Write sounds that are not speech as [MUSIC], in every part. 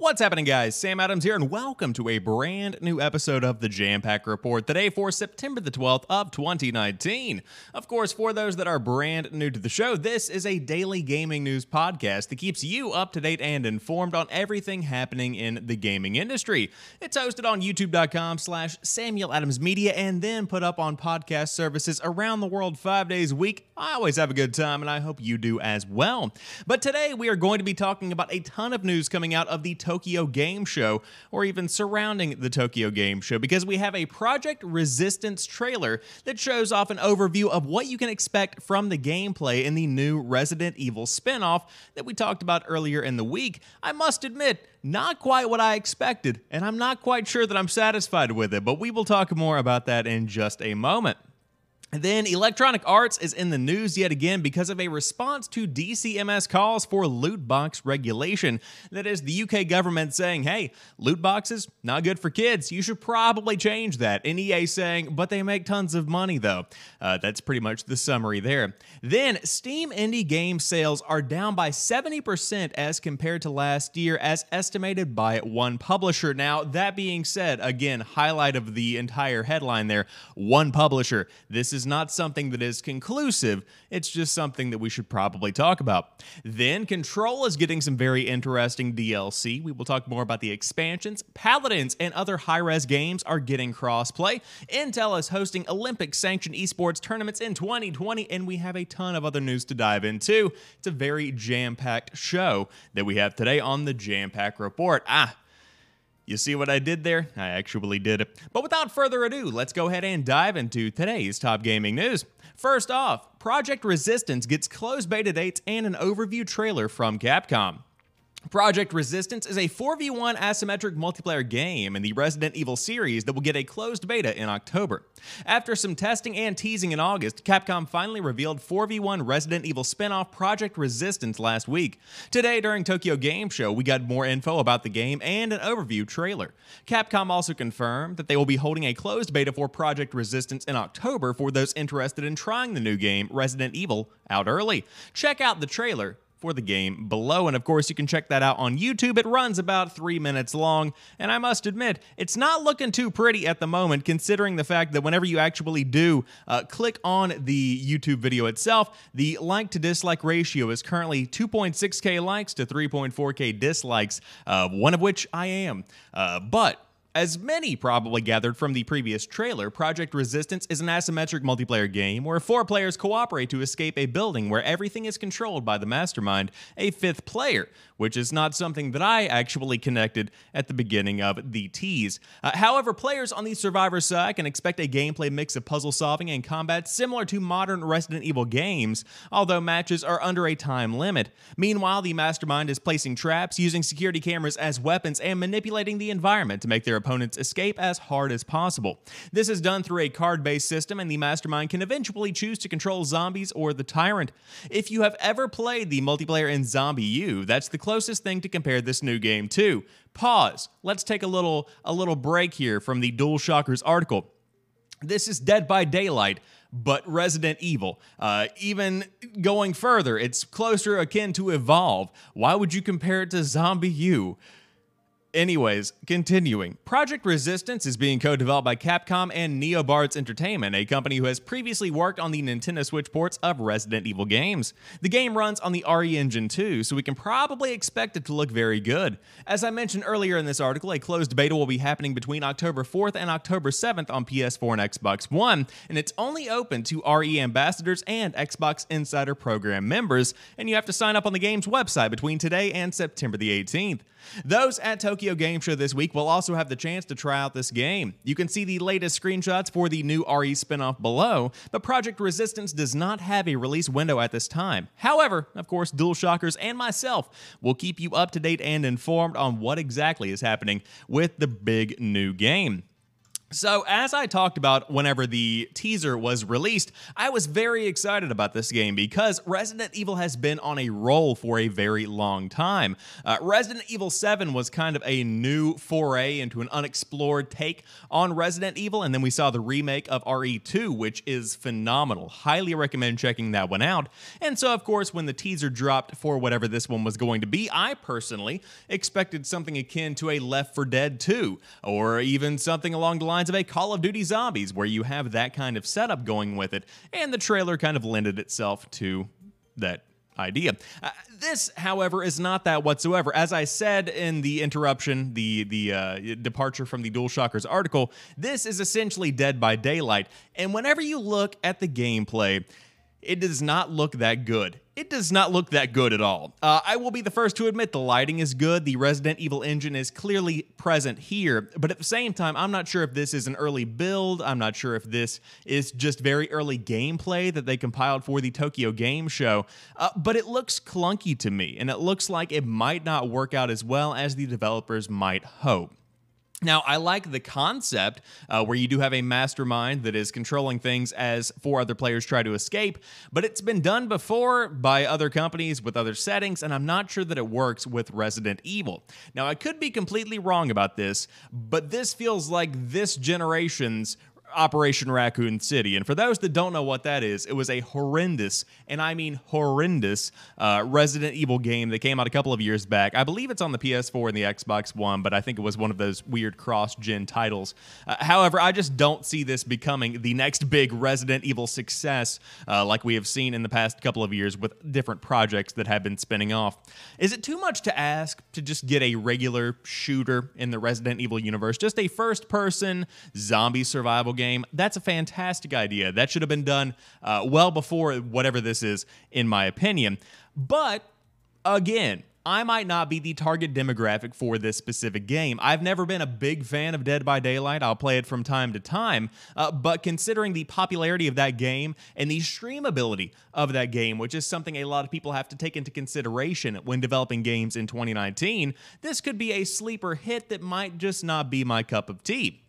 What's happening, guys? Sam Adams here, and welcome to a brand new episode of the Jampack Report today for September the 12th of 2019. Of course, for those that are brand new to the show, this is a daily gaming news podcast that keeps you up to date and informed on everything happening in the gaming industry. It's hosted on youtube.com slash Samuel Adams Media and then put up on podcast services around the world five days a week. I always have a good time, and I hope you do as well. But today, we are going to be talking about a ton of news coming out of the Tokyo Game Show or even surrounding the Tokyo Game Show because we have a Project Resistance trailer that shows off an overview of what you can expect from the gameplay in the new Resident Evil spinoff that we talked about earlier in the week. I must admit, not quite what I expected, and I'm not quite sure that I'm satisfied with it, but we will talk more about that in just a moment. Then Electronic Arts is in the news yet again because of a response to DCMS calls for loot box regulation. That is the UK government saying, hey, loot boxes, not good for kids. You should probably change that. And EA saying, but they make tons of money though. Uh, that's pretty much the summary there. Then Steam indie game sales are down by 70% as compared to last year, as estimated by one publisher. Now, that being said, again, highlight of the entire headline there one publisher. This is is not something that is conclusive, it's just something that we should probably talk about. Then, Control is getting some very interesting DLC. We will talk more about the expansions. Paladins and other Hi-Rez games are getting crossplay. Intel is hosting Olympic sanctioned esports tournaments in 2020, and we have a ton of other news to dive into. It's a very jam packed show that we have today on the Jampack Report. Ah, you see what I did there? I actually did it. But without further ado, let's go ahead and dive into today's top gaming news. First off, Project Resistance gets closed beta dates and an overview trailer from Capcom. Project Resistance is a 4v1 asymmetric multiplayer game in the Resident Evil series that will get a closed beta in October. After some testing and teasing in August, Capcom finally revealed 4v1 Resident Evil spin-off Project Resistance last week. Today, during Tokyo Game Show, we got more info about the game and an overview trailer. Capcom also confirmed that they will be holding a closed beta for Project Resistance in October for those interested in trying the new game, Resident Evil, out early. Check out the trailer for the game below. And of course, you can check that out on YouTube. It runs about three minutes long, and I must admit, it's not looking too pretty at the moment, considering the fact that whenever you actually do uh, click on the YouTube video itself, the like to dislike ratio is currently 2.6k likes to 3.4k dislikes, uh, one of which I am. Uh, but as many probably gathered from the previous trailer, Project Resistance is an asymmetric multiplayer game where four players cooperate to escape a building where everything is controlled by the mastermind, a fifth player, which is not something that I actually connected at the beginning of the tease. Uh, however, players on the Survivor side can expect a gameplay mix of puzzle solving and combat similar to modern Resident Evil games, although matches are under a time limit. Meanwhile, the mastermind is placing traps, using security cameras as weapons, and manipulating the environment to make their opponents escape as hard as possible. This is done through a card based system, and the mastermind can eventually choose to control zombies or the tyrant. If you have ever played the multiplayer in ZombiU, that's the closest thing to compare this new game to. Pause. Let's take a little a little break here from the DualShockers article. This is Dead by Daylight, but Resident Evil. Uh, even going further, it's closer akin to Evolve. Why would you compare it to ZombiU? Anyways, continuing. Project Resistance is being co-developed by Capcom and NeoBards Entertainment, a company who has previously worked on the Nintendo Switch ports of Resident Evil games. The game runs on the RE Engine 2, so we can probably expect it to look very good. As I mentioned earlier in this article, a closed beta will be happening between October 4th and October 7th on PS4 and Xbox One, and it's only open to RE ambassadors and Xbox Insider Program members, and you have to sign up on the game's website between today and September the 18th. Those at Tokyo Game Show this week will also have the chance to try out this game. You can see the latest screenshots for the new RE spinoff below, but Project Resistance does not have a release window at this time. However, of course, DualShockers and myself will keep you up to date and informed on what exactly is happening with the big new game. So, as I talked about whenever the teaser was released, I was very excited about this game because Resident Evil has been on a roll for a very long time. Uh, Resident Evil 7 was kind of a new foray into an unexplored take on Resident Evil, and then we saw the remake of RE2, which is phenomenal. Highly recommend checking that one out. And so, of course, when the teaser dropped for whatever this one was going to be, I personally expected something akin to a Left 4 Dead 2, or even something along the line lines of a Call of Duty Zombies, where you have that kind of setup going with it, and the trailer kind of lended itself to that idea. Uh, this, however, is not that whatsoever. As I said in the interruption, the the uh, departure from the DualShockers article, this is essentially Dead by Daylight. And whenever you look at the gameplay, it does not look that good. It does not look that good at all. Uh, I will be the first to admit the lighting is good. The Resident Evil engine is clearly present here, but at the same time, I'm not sure if this is an early build. I'm not sure if this is just very early gameplay that they compiled for the Tokyo Game Show. Uh, but it looks clunky to me, and it looks like it might not work out as well as the developers might hope. Now, I like the concept uh, where you do have a mastermind that is controlling things as four other players try to escape, but it's been done before by other companies with other settings, and I'm not sure that it works with Resident Evil. Now, I could be completely wrong about this, but this feels like this generation's Operation Raccoon City. And for those that don't know what that is, it was a horrendous, and I mean horrendous, uh, Resident Evil game that came out a couple of years back. I believe it's on the PS4 and the Xbox One, but I think it was one of those weird cross gen titles. Uh, however, I just don't see this becoming the next big Resident Evil success uh, like we have seen in the past couple of years with different projects that have been spinning off. Is it too much to ask to just get a regular shooter in the Resident Evil universe? Just a first person zombie survival game. That's a fantastic idea. That should have been done uh, well before whatever this is, in my opinion. But again, I might not be the target demographic for this specific game. I've never been a big fan of Dead by Daylight. I'll play it from time to time. Uh, but considering the popularity of that game and the streamability of that game, which is something a lot of people have to take into consideration when developing games in 2019, this could be a sleeper hit that might just not be my cup of tea.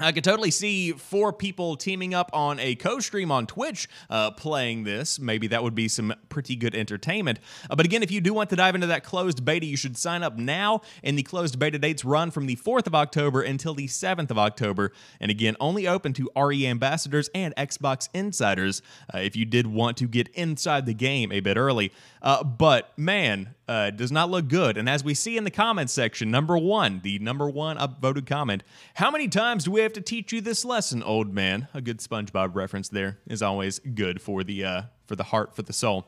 I could totally see four people teaming up on a co-stream on Twitch uh, playing this. Maybe that would be some pretty good entertainment. Uh, but again, if you do want to dive into that closed beta, you should sign up now. And the closed beta dates run from the 4th of October until the 7th of October. And again, only open to RE ambassadors and Xbox insiders uh, if you did want to get inside the game a bit early. Uh, but man, uh, does not look good. And as we see in the comments section, number one, the number one upvoted comment, how many times do we have to teach you this lesson, old man? A good SpongeBob reference there is always good for the uh, for the heart, for the soul.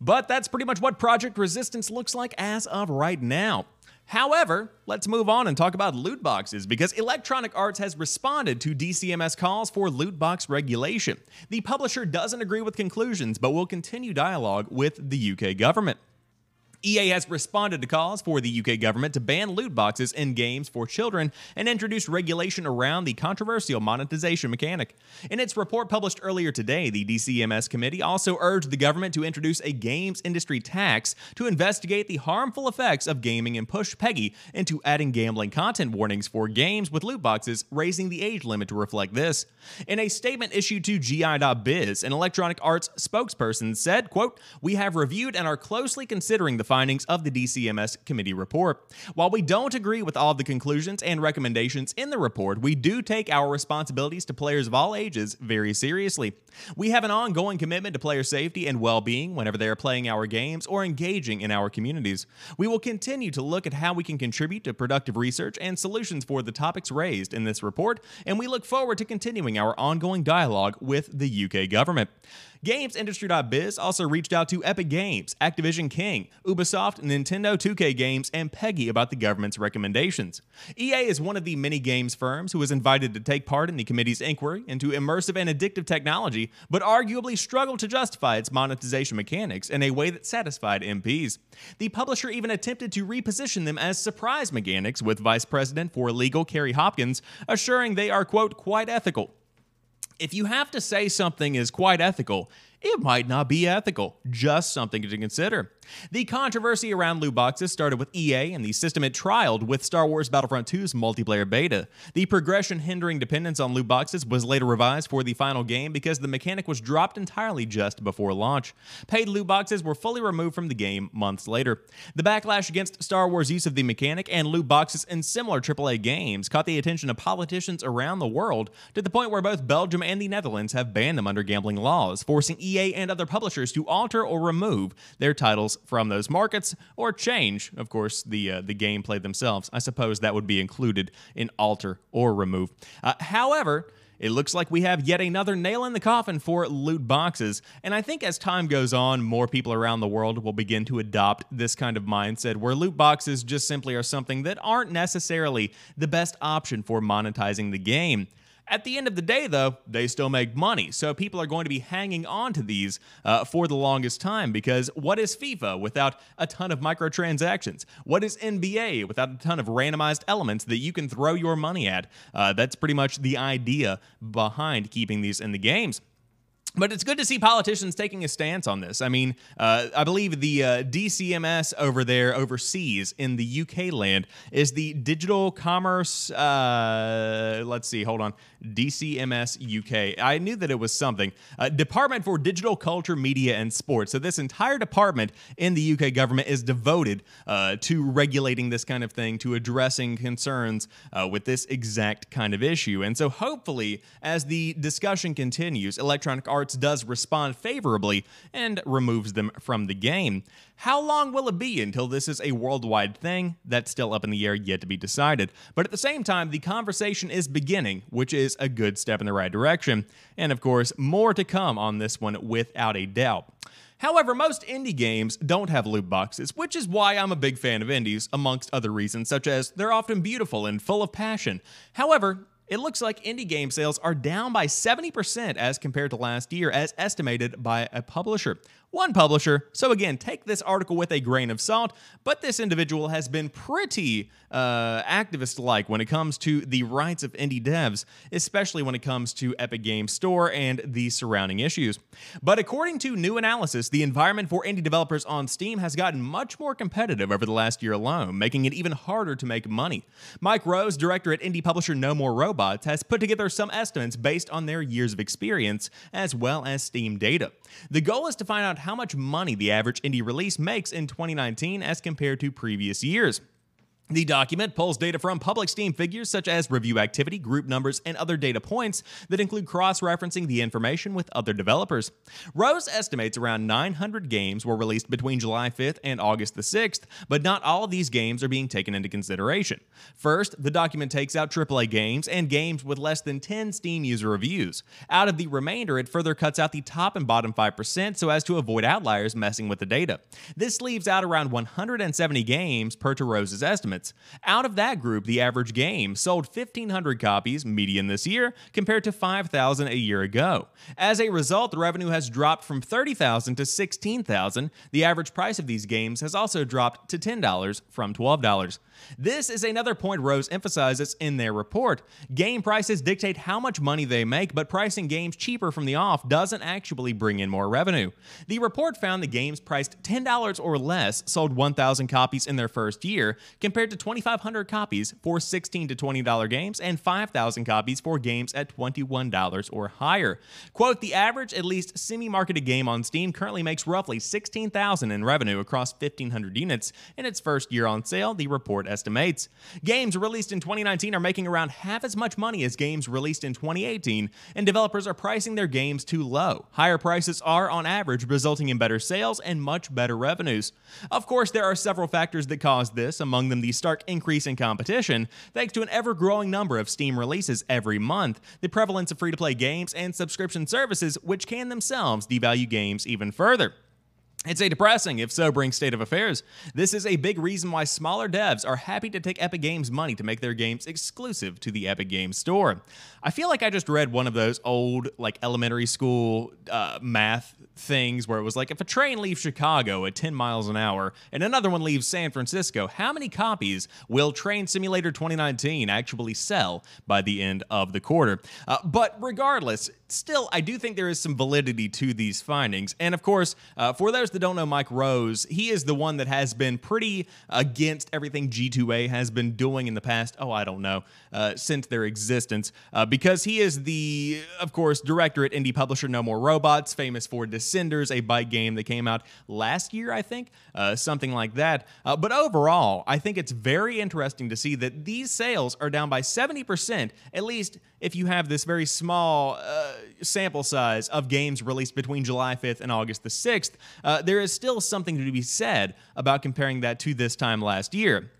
But that's pretty much what Project Resistance looks like as of right now. However, let's move on and talk about loot boxes because Electronic Arts has responded to DCMS calls for loot box regulation. The publisher doesn't agree with conclusions, but will continue dialogue with the UK government. EA has responded to calls for the UK government to ban loot boxes in games for children and introduce regulation around the controversial monetization mechanic. In its report published earlier today, the DCMS committee also urged the government to introduce a games industry tax to investigate the harmful effects of gaming and push PEGI into adding gambling content warnings for games with loot boxes, raising the age limit to reflect this. In a statement issued to GI.biz, an Electronic Arts spokesperson said, quote, "We have reviewed and are closely considering the findings of the DCMS committee report. While we don't agree with all of the conclusions and recommendations in the report, we do take our responsibilities to players of all ages very seriously. We have an ongoing commitment to player safety and well being whenever they are playing our games or engaging in our communities. We will continue to look at how we can contribute to productive research and solutions for the topics raised in this report, and we look forward to continuing our ongoing dialogue with the UK government. GamesIndustry.biz also reached out to Epic Games, Activision King, Ubisoft, Nintendo 2K Games, and PEGI about the government's recommendations. EA is one of the many games firms who was invited to take part in the committee's inquiry into immersive and addictive technology, but arguably struggled to justify its monetization mechanics in a way that satisfied MPs. The publisher even attempted to reposition them as surprise mechanics, with Vice President for Legal Kerry Hopkins assuring they are, quote, quite ethical if you have to say something is quite ethical, it might not be ethical, just something to consider. The controversy around loot boxes started with EA and the system it trialed with Star Wars Battlefront 2's multiplayer beta. The progression hindering dependence on loot boxes was later revised for the final game because the mechanic was dropped entirely just before launch. Paid loot boxes were fully removed from the game months later. The backlash against Star Wars' use of the mechanic and loot boxes in similar AAA games caught the attention of politicians around the world to the point where both Belgium and the Netherlands have banned them under gambling laws, forcing EA and other publishers to alter or remove their titles from those markets or change, of course, the uh, the gameplay themselves. I suppose that would be included in alter or remove. Uh, however, it looks like we have yet another nail in the coffin for loot boxes, and I think as time goes on, more people around the world will begin to adopt this kind of mindset where loot boxes just simply are something that aren't necessarily the best option for monetizing the game. At the end of the day, though, they still make money, so people are going to be hanging on to these uh, for the longest time because what is FIFA without a ton of microtransactions? What is NBA without a ton of randomized elements that you can throw your money at? Uh, that's pretty much the idea behind keeping these in the games. But it's good to see politicians taking a stance on this. I mean, uh, I believe the uh, DCMS over there overseas in the UK land is the Digital Commerce. Uh, let's see, hold on. DCMS UK. I knew that it was something. Uh, department for Digital Culture, Media, and Sports. So, this entire department in the UK government is devoted uh, to regulating this kind of thing, to addressing concerns uh, with this exact kind of issue. And so, hopefully, as the discussion continues, Electronic Arts Does respond favorably and removes them from the game. How long will it be until this is a worldwide thing? That's still up in the air, yet to be decided. But at the same time, the conversation is beginning, which is a good step in the right direction. And of course, more to come on this one without a doubt. However, most indie games don't have loot boxes, which is why I'm a big fan of indies, amongst other reasons, such as they're often beautiful and full of passion. However, it looks like indie game sales are down by 70% as compared to last year, as estimated by a publisher one publisher. So, again, take this article with a grain of salt, but this individual has been pretty uh, activist like when it comes to the rights of indie devs, especially when it comes to Epic Games Store and the surrounding issues. But according to new analysis, the environment for indie developers on Steam has gotten much more competitive over the last year alone, making it even harder to make money. Mike Rose, director at indie publisher No More Robots, has put together some estimates based on their years of experience as well as Steam data. The goal is to find out how much money the average indie release makes in 2019 as compared to previous years. The document pulls data from public Steam figures such as review activity, group numbers, and other data points that include cross referencing the information with other developers. Rose estimates around 900 games were released between July 5th and August the 6th, but not all of these games are being taken into consideration. First, the document takes out AAA games and games with less than 10 Steam user reviews. Out of the remainder, it further cuts out the top and bottom 5% so as to avoid outliers messing with the data. This leaves out around 170 games per to Rose's estimate units. Out of that group, the average game sold 1,500 copies median this year compared to 5,000 a year ago. As a result, the revenue has dropped from 30,000 to 16,000. The average price of these games has also dropped to $10 from $12. This is another point Rose emphasizes in their report. Game prices dictate how much money they make, but pricing games cheaper from the off doesn't actually bring in more revenue. The report found the games priced $10 or less sold 1,000 copies in their first year, compared to 2,500 copies for 16 to $20 games and 5,000 copies for games at $21 or higher. Quote, the average, at least semi-marketed game on Steam currently makes roughly 16,000 in revenue across 1,500 units in its first year on sale, the report estimates. Games released in 2019 are making around half as much money as games released in 2018, and developers are pricing their games too low. Higher prices are, on average, resulting in better sales and much better revenues. Of course, there are several factors that cause this, among them the stark increase in competition, thanks to an ever growing number of Steam releases every month, the prevalence of free to play games, and subscription services, which can themselves devalue games even further. It's a depressing, if sobering, state of affairs. This is a big reason why smaller devs are happy to take Epic Games money to make their games exclusive to the Epic Games Store. I feel like I just read one of those old, like elementary school uh, math things where it was like if a train leaves Chicago at 10 miles an hour and another one leaves San Francisco, how many copies will Train Simulator 2019 actually sell by the end of the quarter? Uh, but regardless, still, I do think there is some validity to these findings. And of course, uh, for those that don't know Mike Rose, he is the one that has been pretty against everything G2A has been doing in the past, oh, I don't know, uh, since their existence, uh, because he is the, of course, director at indie publisher No More Robots, famous for Descenders, a bike game that came out last year, I think, uh, something like that. Uh, but overall, I think it's very interesting to see that these sales are down by 70%, at least if you have this very small uh, sample size of games released between July 5th and August the 6th, uh, there is still something to be said about comparing that to this time last year.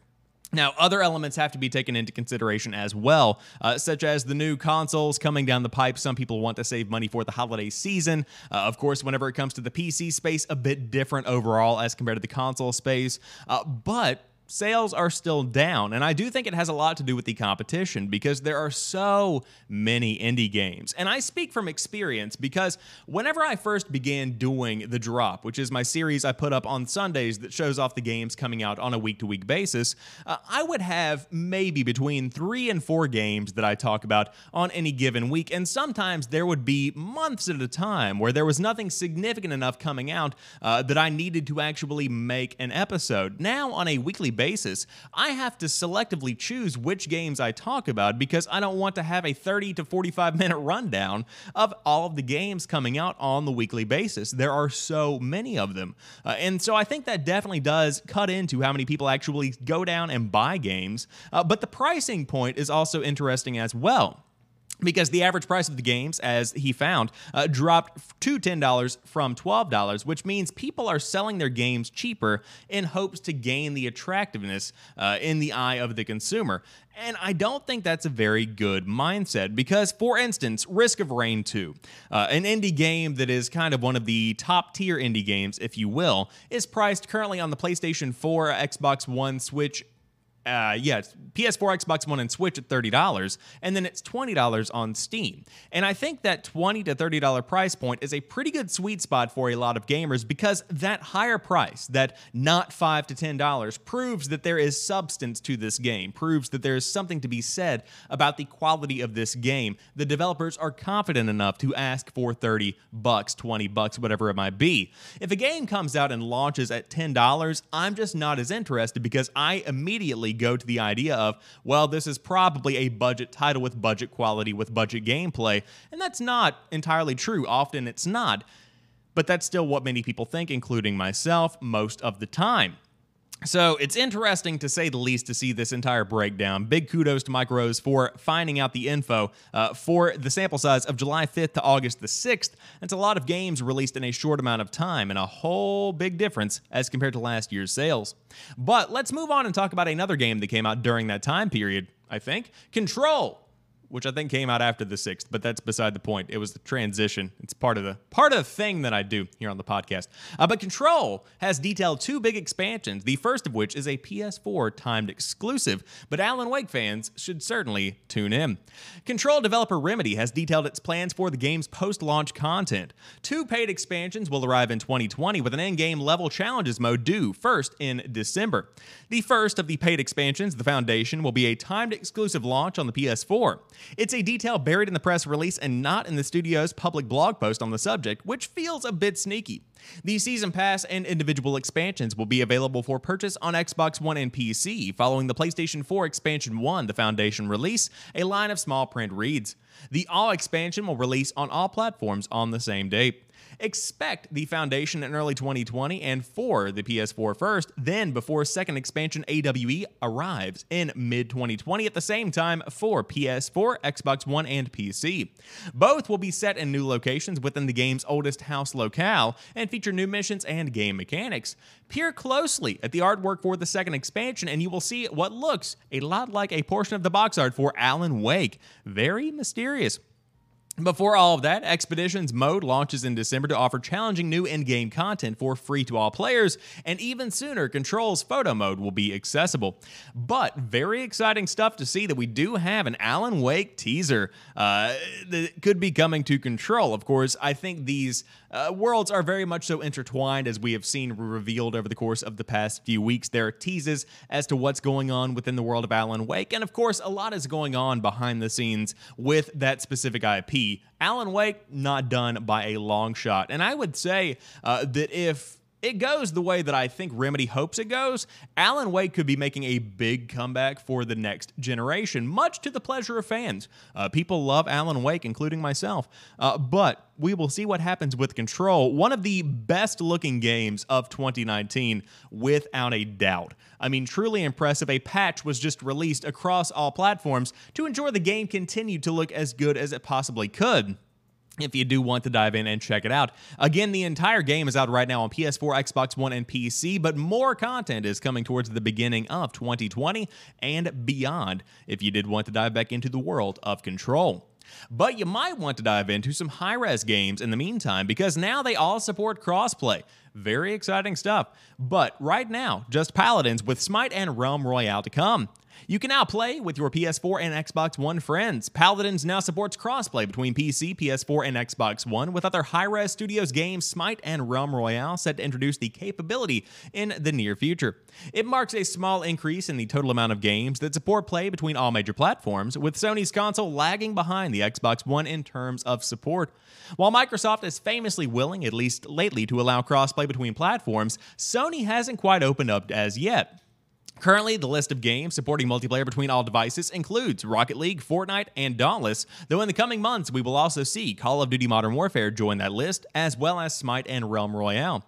Now, other elements have to be taken into consideration as well, uh, such as the new consoles coming down the pipe. Some people want to save money for the holiday season. Uh, of course, whenever it comes to the PC space, a bit different overall as compared to the console space. Uh, but sales are still down. And I do think it has a lot to do with the competition because there are so many indie games. And I speak from experience because whenever I first began doing The Drop, which is my series I put up on Sundays that shows off the games coming out on a week to week basis, uh, I would have maybe between three and four games that I talk about on any given week. And sometimes there would be months at a time where there was nothing significant enough coming out uh, that I needed to actually make an episode. Now, on a weekly basis, I have to selectively choose which games I talk about because I don't want to have a 30 to 45 minute rundown of all of the games coming out on the weekly basis. There are so many of them. Uh, and so I think that definitely does cut into how many people actually go down and buy games. Uh, but the pricing point is also interesting as well because the average price of the games, as he found, uh, dropped to $10 from $12, which means people are selling their games cheaper in hopes to gain the attractiveness uh, in the eye of the consumer. And I don't think that's a very good mindset because, for instance, Risk of Rain 2, uh, an indie game that is kind of one of the top tier indie games, if you will, is priced currently on the PlayStation 4, Xbox One, Switch, uh, yeah, PS4, Xbox One, and Switch at $30, and then it's $20 on Steam. And I think that $20 to $30 price point is a pretty good sweet spot for a lot of gamers because that higher price, that not $5 to $10, proves that there is substance to this game, proves that there is something to be said about the quality of this game. The developers are confident enough to ask for 30 bucks, 20 bucks, whatever it might be. If a game comes out and launches at $10, I'm just not as interested because I immediately go to the idea of, well, this is probably a budget title with budget quality, with budget gameplay. And that's not entirely true. Often it's not. But that's still what many people think, including myself, most of the time. So it's interesting to say the least to see this entire breakdown. Big kudos to Mike Rose for finding out the info uh, for the sample size of July 5th to August the 6th. It's a lot of games released in a short amount of time and a whole big difference as compared to last year's sales. But let's move on and talk about another game that came out during that time period, I think Control which I think came out after the sixth, but that's beside the point. It was the transition. It's part of the part of the thing that I do here on the podcast. Uh, but Control has detailed two big expansions. The first of which is a PS4 timed exclusive, but Alan Wake fans should certainly tune in. Control developer Remedy has detailed its plans for the game's post-launch content. Two paid expansions will arrive in 2020 with an in-game level challenges mode due first in December. The first of the paid expansions, The Foundation, will be a timed exclusive launch on the PS4. It's a detail buried in the press release and not in the studio's public blog post on the subject, which feels a bit sneaky. The season pass and individual expansions will be available for purchase on Xbox One and PC following the PlayStation 4 Expansion 1, the Foundation release, a line of small print reads. The AWE expansion will release on all platforms on the same date. Expect the Foundation in early 2020 and for the PS4 first, then before second expansion AWE arrives in mid 2020 at the same time for PS4, Xbox One, and PC. Both will be set in new locations within the game's oldest house locale and feature new missions and game mechanics. Peer closely at the artwork for the second expansion and you will see what looks a lot like a portion of the box art for Alan Wake. Very mysterious. Before all of that, Expeditions Mode launches in December to offer challenging new in game content for free to all players, and even sooner, Control's Photo Mode will be accessible. But very exciting stuff to see that we do have an Alan Wake teaser uh, that could be coming to Control. Of course, I think these uh, worlds are very much so intertwined as we have seen revealed over the course of the past few weeks. There are teases as to what's going on within the world of Alan Wake, and of course, a lot is going on behind the scenes with that specific IP Alan Wake, not done by a long shot. And I would say uh, that if it goes the way that I think Remedy hopes it goes, Alan Wake could be making a big comeback for the next generation, much to the pleasure of fans. Uh, people love Alan Wake, including myself. Uh, but we will see what happens with Control, one of the best looking games of 2019, without a doubt. I mean, truly impressive. A patch was just released across all platforms to ensure the game continued to look as good as it possibly could if you do want to dive in and check it out. Again, the entire game is out right now on PS4, Xbox One, and PC, but more content is coming towards the beginning of 2020 and beyond if you did want to dive back into the world of Control. But you might want to dive into some Hi-Rez games in the meantime because now they all support crossplay. Very exciting stuff. But right now, just Paladins with Smite and Realm Royale to come. You can now play with your PS4 and Xbox One friends. Paladins now supports crossplay between PC, PS4, and Xbox One, with other Hi-Rez Studios games, Smite and Realm Royale, set to introduce the capability in the near future. It marks a small increase in the total amount of games that support play between all major platforms, with Sony's console lagging behind the Xbox One in terms of support. While Microsoft is famously willing, at least lately, to allow crossplay between platforms, Sony hasn't quite opened up as yet. Currently, the list of games supporting multiplayer between all devices includes Rocket League, Fortnite, and Dauntless, though in the coming months we will also see Call of Duty Modern Warfare join that list, as well as Smite and Realm Royale.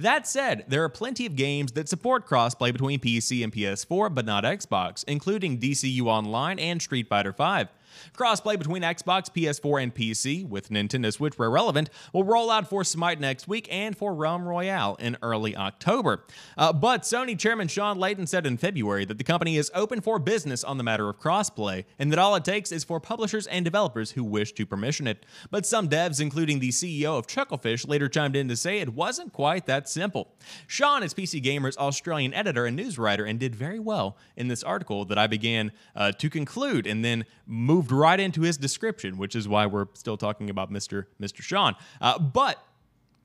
That said, there are plenty of games that support crossplay between PC and PS4, but not Xbox, including DCU Online and Street Fighter V. Crossplay between Xbox, PS4, and PC, with Nintendo Switch where relevant, will roll out for Smite next week and for Realm Royale in early October. Uh, but Sony Chairman Shawn Layden said in February that the company is open for business on the matter of crossplay, and that all it takes is for publishers and developers who wish to permission it. But some devs, including the CEO of Chucklefish, later chimed in to say it wasn't quite that simple. Shawn is PC Gamer's Australian editor and news writer and did very well in this article that I began uh, to conclude and then move moved right into his description, which is why we're still talking about Mr. Mr. Sean. Uh, but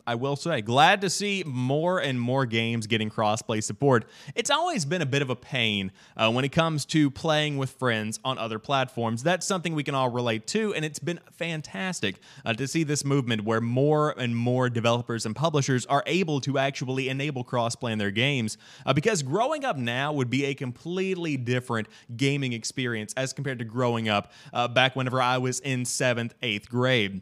I will say, glad to see more and more games getting crossplay support. It's always been a bit of a pain uh, when it comes to playing with friends on other platforms. That's something we can all relate to, and it's been fantastic uh, to see this movement where more and more developers and publishers are able to actually enable crossplay in their games. Uh, because growing up now would be a completely different gaming experience as compared to growing up uh, back whenever I was in seventh, eighth grade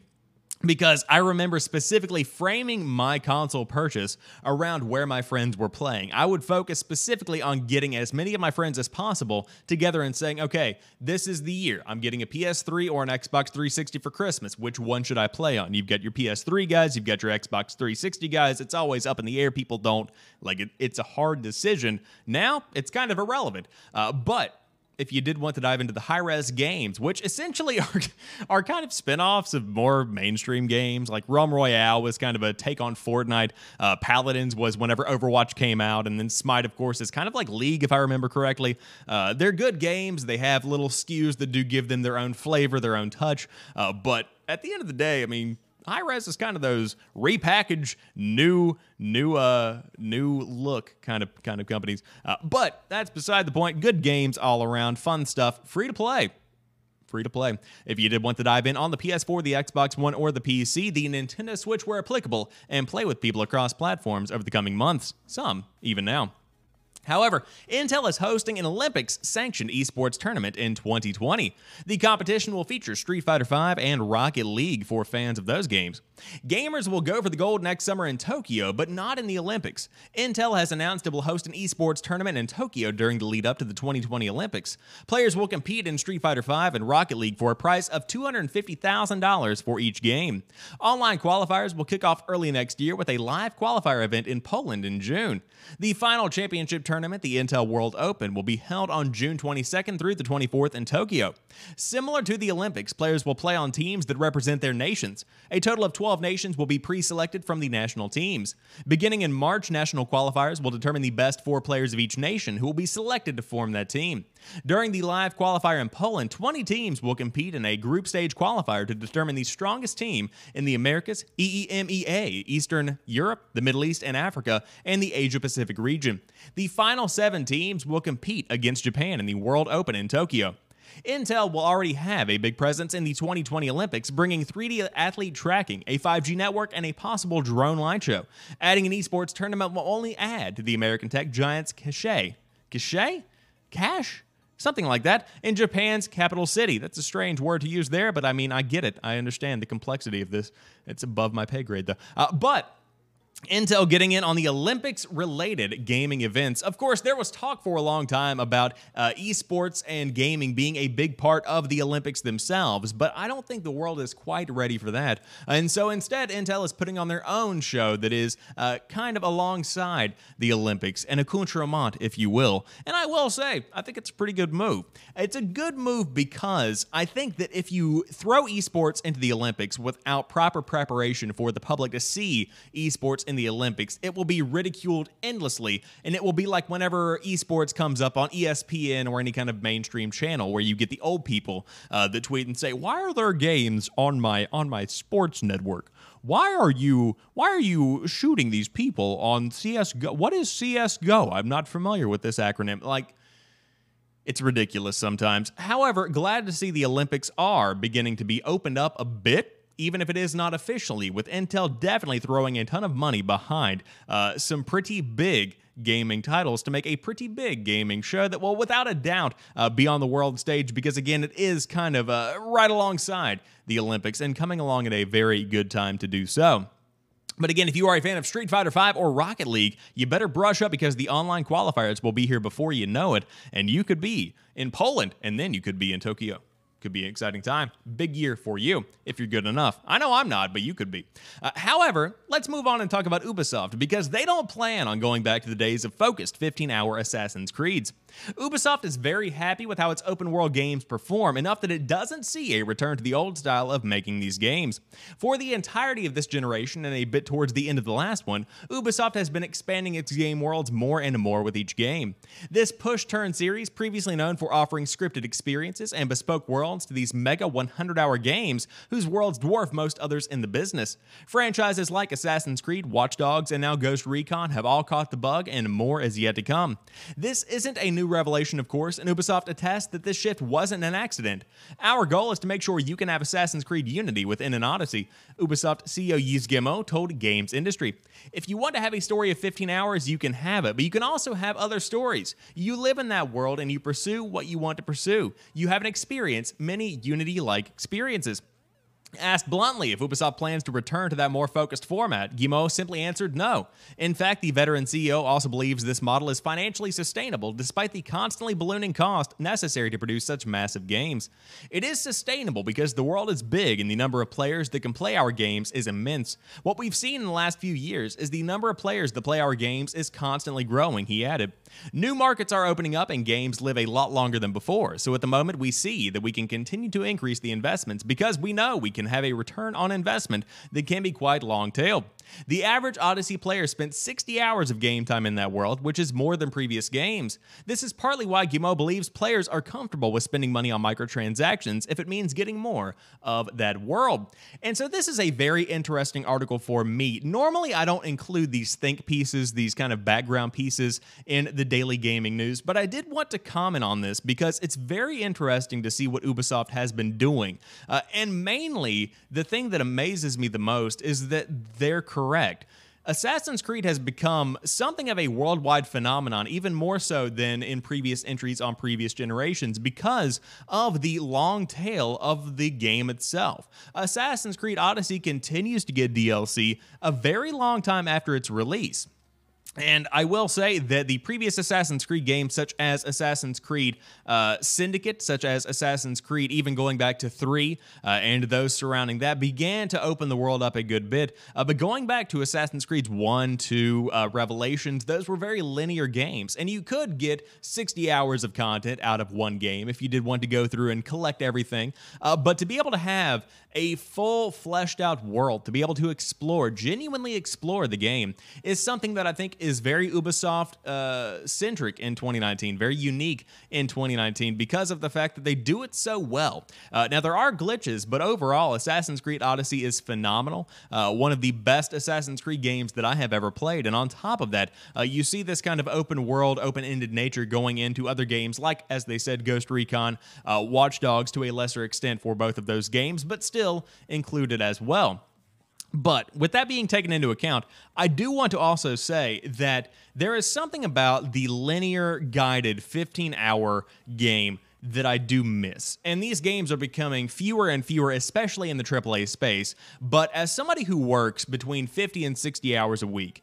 because I remember specifically framing my console purchase around where my friends were playing. I would focus specifically on getting as many of my friends as possible together and saying, okay, this is the year. I'm getting a PS3 or an Xbox 360 for Christmas. Which one should I play on? You've got your PS3 guys, you've got your Xbox 360 guys. It's always up in the air. People don't like it. It's a hard decision. Now, it's kind of irrelevant. Uh, but if you did want to dive into the Hi-Rez games, which essentially [LAUGHS] are, are kind of spin offs of more mainstream games. Like Realm Royale was kind of a take on Fortnite. Uh, Paladins was whenever Overwatch came out. And then Smite, of course, is kind of like League, if I remember correctly. Uh, they're good games. They have little skews that do give them their own flavor, their own touch. Uh, but at the end of the day, I mean, Hi-Rez is kind of those repackaged new new uh new look kind of kind of companies. Uh, but that's beside the point. Good games all around. Fun stuff. Free to play. Free to play. If you did want to dive in on the PS4, the Xbox One, or the PC, the Nintendo Switch were applicable and play with people across platforms over the coming months, some even now. However, Intel is hosting an Olympics sanctioned esports tournament in 2020. The competition will feature Street Fighter V and Rocket League for fans of those games. Gamers will go for the gold next summer in Tokyo, but not in the Olympics. Intel has announced it will host an esports tournament in Tokyo during the lead up to the 2020 Olympics. Players will compete in Street Fighter V and Rocket League for a price of $250,000 for each game. Online qualifiers will kick off early next year with a live qualifier event in Poland in June. The final championship tournament, the Intel World Open, will be held on June 22nd through the 24th in Tokyo. Similar to the Olympics, players will play on teams that represent their nations. A total of 12 nations will be pre selected from the national teams. Beginning in March, national qualifiers will determine the best four players of each nation who will be selected to form that team. During the live qualifier in Poland, 20 teams will compete in a group stage qualifier to determine the strongest team in the Americas, EEMEA, Eastern Europe, the Middle East and Africa, and the Asia Pacific region. The final seven teams will compete against Japan in the World Open in Tokyo. Intel will already have a big presence in the 2020 Olympics, bringing 3D athlete tracking, a 5G network, and a possible drone light show. Adding an esports tournament will only add to the American tech giant's cachet. Cachet? Cash? Something like that in Japan's capital city. That's a strange word to use there, but I mean, I get it. I understand the complexity of this. It's above my pay grade, though. Uh, but Intel getting in on the Olympics related gaming events. Of course, there was talk for a long time about uh, esports and gaming being a big part of the Olympics themselves, but I don't think the world is quite ready for that. And so instead, Intel is putting on their own show that is uh, kind of alongside the Olympics, an accoutrement, if you will. And I will say, I think it's a pretty good move. It's a good move because I think that if you throw esports into the Olympics without proper preparation for the public to see esports in the Olympics, it will be ridiculed endlessly. And it will be like whenever esports comes up on ESPN or any kind of mainstream channel where you get the old people uh, that tweet and say, Why are there games on my on my sports network? Why are you why are you shooting these people on CSGO? What is CSGO? I'm not familiar with this acronym. Like it's ridiculous sometimes. However, glad to see the Olympics are beginning to be opened up a bit even if it is not officially, with Intel definitely throwing a ton of money behind uh, some pretty big gaming titles to make a pretty big gaming show that will, without a doubt, uh, be on the world stage because, again, it is kind of uh, right alongside the Olympics and coming along at a very good time to do so. But again, if you are a fan of Street Fighter V or Rocket League, you better brush up because the online qualifiers will be here before you know it, and you could be in Poland, and then you could be in Tokyo. Could be an exciting time. Big year for you if you're good enough. I know I'm not, but you could be. Uh, however, let's move on and talk about Ubisoft because they don't plan on going back to the days of focused 15 hour Assassin's Creeds. Ubisoft is very happy with how its open world games perform, enough that it doesn't see a return to the old style of making these games. For the entirety of this generation and a bit towards the end of the last one, Ubisoft has been expanding its game worlds more and more with each game. This push turn series, previously known for offering scripted experiences and bespoke worlds to these mega 100 hour games, whose worlds dwarf most others in the business. Franchises like Assassin's Creed, Watch Dogs, and now Ghost Recon have all caught the bug, and more is yet to come. This isn't a new revelation, of course, and Ubisoft attests that this shift wasn't an accident. Our goal is to make sure you can have Assassin's Creed Unity within an Odyssey, Ubisoft CEO Yves Guillemot told Games Industry. If you want to have a story of 15 hours, you can have it, but you can also have other stories. You live in that world and you pursue what you want to pursue. You have an experience many Unity like experiences. Asked bluntly if Ubisoft plans to return to that more focused format, Guillemot simply answered no. In fact, the veteran CEO also believes this model is financially sustainable despite the constantly ballooning cost necessary to produce such massive games. It is sustainable because the world is big and the number of players that can play our games is immense. What we've seen in the last few years is the number of players that play our games is constantly growing, he added. New markets are opening up and games live a lot longer than before, so at the moment we see that we can continue to increase the investments because we know we can have a return on investment that can be quite long tailed. The average Odyssey player spent 60 hours of game time in that world, which is more than previous games. This is partly why Guillemot believes players are comfortable with spending money on microtransactions if it means getting more of that world. And so this is a very interesting article for me. Normally, I don't include these think pieces, these kind of background pieces in the daily gaming news, but I did want to comment on this because it's very interesting to see what Ubisoft has been doing. Uh, and mainly, the thing that amazes me the most is that they're correct. Assassin's Creed has become something of a worldwide phenomenon, even more so than in previous entries on previous generations, because of the long tail of the game itself. Assassin's Creed Odyssey continues to get DLC a very long time after its release. And I will say that the previous Assassin's Creed games, such as Assassin's Creed uh, Syndicate, such as Assassin's Creed, even going back to 3 uh, and those surrounding that, began to open the world up a good bit. Uh, but going back to Assassin's Creed 1, 2, uh, Revelations, those were very linear games. And you could get 60 hours of content out of one game if you did want to go through and collect everything. Uh, but to be able to have a full, fleshed out world, to be able to explore, genuinely explore the game, is something that I think is very Ubisoft uh, centric in 2019, very unique in 2019 because of the fact that they do it so well. Uh, now, there are glitches, but overall, Assassin's Creed Odyssey is phenomenal. Uh, one of the best Assassin's Creed games that I have ever played. And on top of that, uh, you see this kind of open world, open ended nature going into other games like, as they said, Ghost Recon, uh, Watch Dogs to a lesser extent for both of those games, but still included as well. But with that being taken into account, I do want to also say that there is something about the linear guided 15 hour game that I do miss. And these games are becoming fewer and fewer, especially in the AAA space. But as somebody who works between 50 and 60 hours a week,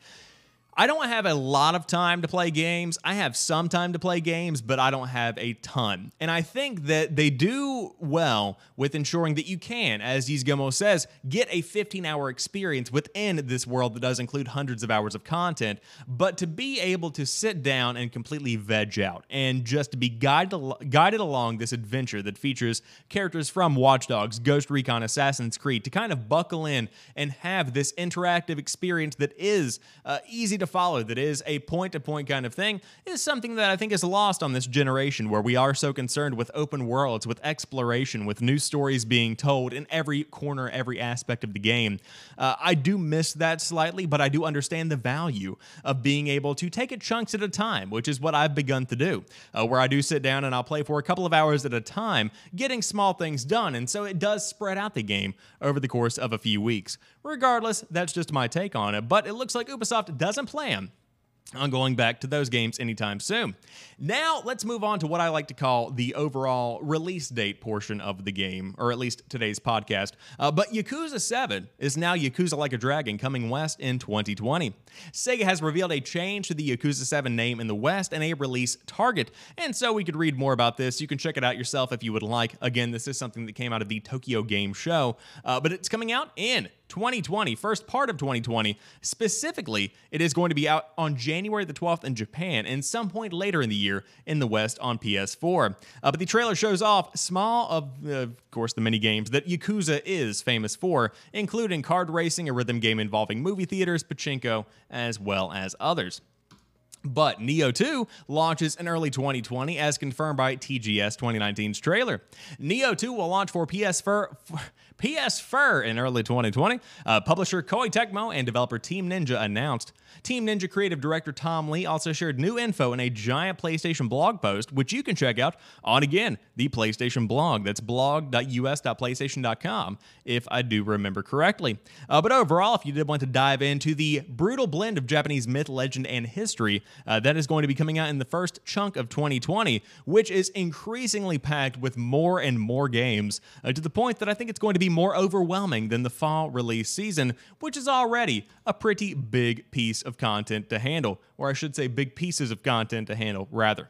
I don't have a lot of time to play games. I have some time to play games, but I don't have a ton. And I think that they do well with ensuring that you can, as Yves Guillemot says, get a 15 hour experience within this world that does include hundreds of hours of content, but to be able to sit down and completely veg out and just be guided, guided along this adventure that features characters from Watch Dogs, Ghost Recon, Assassin's Creed, to kind of buckle in and have this interactive experience that is uh, easy to follow that is a point to point kind of thing is something that I think is lost on this generation where we are so concerned with open worlds, with exploration, with new stories being told in every corner, every aspect of the game. Uh, I do miss that slightly, but I do understand the value of being able to take it chunks at a time, which is what I've begun to do, uh, where I do sit down and I'll play for a couple of hours at a time, getting small things done. And so it does spread out the game over the course of a few weeks. Regardless, that's just my take on it, but it looks like Ubisoft doesn't plan on going back to those games anytime soon. Now, let's move on to what I like to call the overall release date portion of the game, or at least today's podcast. Uh, but Yakuza 7 is now Yakuza Like a Dragon coming west in 2020. Sega has revealed a change to the Yakuza 7 name in the West and a release target. And so we could read more about this. You can check it out yourself if you would like. Again, this is something that came out of the Tokyo Game Show, uh, but it's coming out in 2020, first part of 2020. Specifically, it is going to be out on January the 12th in Japan and some point later in the year in the West on PS4. Uh, but the trailer shows off small of, uh, of course, the mini games that Yakuza is famous for, including kart racing, a rhythm game involving movie theaters, pachinko, as well as others. But Nioh 2 launches in early 2020 as confirmed by TGS 2019's trailer. Nioh 2 will launch for PS4 PS4 in early 2020. Uh, publisher Koei Tecmo and developer Team Ninja announced. Team Ninja creative director Tom Lee also shared new info in a giant PlayStation blog post, which you can check out on again the PlayStation blog. That's blog.us.playstation.com, if I do remember correctly. Uh, but overall, if you did want to dive into the brutal blend of Japanese myth, legend, and history, uh, that is going to be coming out in the first chunk of 2020, which is increasingly packed with more and more games uh, to the point that I think it's going to be more overwhelming than the fall release season, which is already a pretty big piece of content to handle, or I should say, big pieces of content to handle, rather.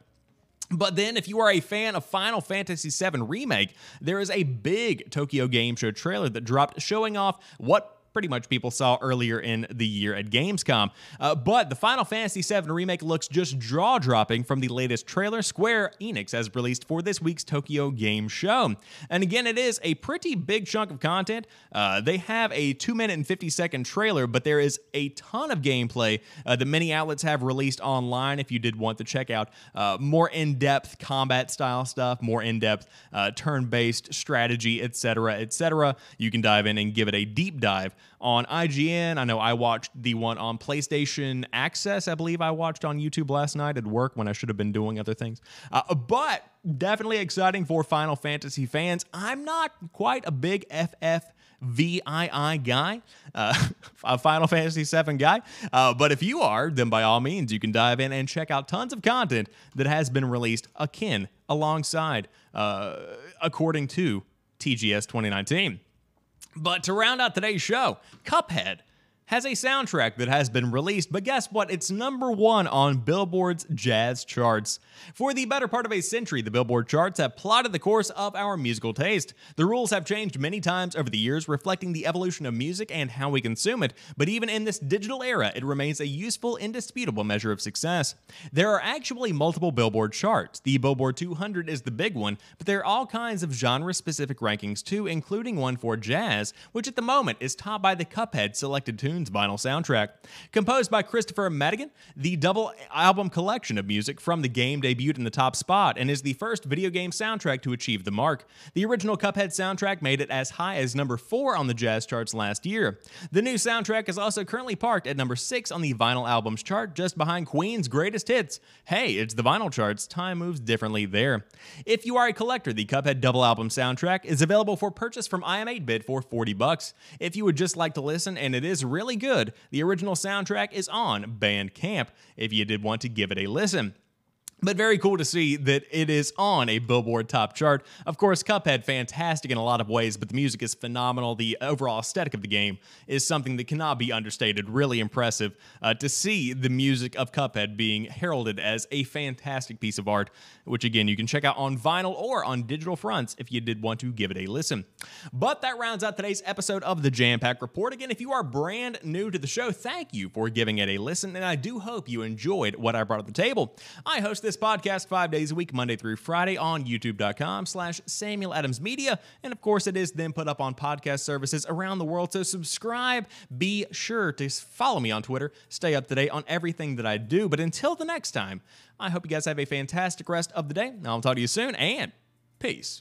But then, if you are a fan of Final Fantasy VII Remake, there is a big Tokyo Game Show trailer that dropped showing off what pretty much people saw earlier in the year at Gamescom. Uh, but the Final Fantasy VII Remake looks just jaw dropping from the latest trailer Square Enix has released for this week's Tokyo Game Show. And again, it is a pretty big chunk of content. Uh, they have a 2 minute and 50 second trailer, but there is a ton of gameplay uh, that many outlets have released online if you did want to check out uh, more in depth combat style stuff, more in depth uh, turn based strategy, etc., etc. You can dive in and give it a deep dive on IGN. I know I watched the one on PlayStation Access, I believe I watched on YouTube last night at work when I should have been doing other things. Uh, but definitely exciting for Final Fantasy fans. I'm not quite a big FF. VII guy, uh, [LAUGHS] a Final Fantasy VII guy. Uh, but if you are, then by all means, you can dive in and check out tons of content that has been released akin alongside, uh, according to TGS 2019. But to round out today's show, Cuphead has a soundtrack that has been released, but guess what? It's number one on Billboard's jazz charts. For the better part of a century, the Billboard charts have plotted the course of our musical taste. The rules have changed many times over the years, reflecting the evolution of music and how we consume it, but even in this digital era, it remains a useful, indisputable measure of success. There are actually multiple Billboard charts. The Billboard 200 is the big one, but there are all kinds of genre specific rankings too, including one for jazz, which at the moment is topped by the Cuphead selected tunes Splatoon's vinyl soundtrack. Composed by Kristofer Maddigan, the double album collection of music from the game debuted in the top spot and is the first video game soundtrack to achieve the mark. The original Cuphead soundtrack made it as high as number 4 on the jazz charts last year. The new soundtrack is also currently parked at number 6 on the vinyl albums chart, just behind Queen's greatest hits. Hey, it's the vinyl charts, time moves differently there. If you are a collector, the Cuphead double album soundtrack is available for purchase from iam8bit for 40 bucks. If you would just like to listen and it is really good, the original soundtrack is on Bandcamp if you did want to give it a listen. But very cool to see that it is on a Billboard top chart. Of course, Cuphead, fantastic in a lot of ways, but the music is phenomenal. The overall aesthetic of the game is something that cannot be understated. Really impressive uh, to see the music of Cuphead being heralded as a fantastic piece of art, which again, you can check out on vinyl or on digital fronts if you did want to give it a listen. But that rounds out today's episode of the Jampack Report. Again, if you are brand new to the show, thank you for giving it a listen, and I do hope you enjoyed what I brought to the table. I host this podcast five days a week, Monday through Friday on youtube.com slash Samuel Adams Media. And of course, it is then put up on podcast services around the world. So subscribe. Be sure to follow me on Twitter. Stay up to date on everything that I do. But until the next time, I hope you guys have a fantastic rest of the day. I'll talk to you soon and peace.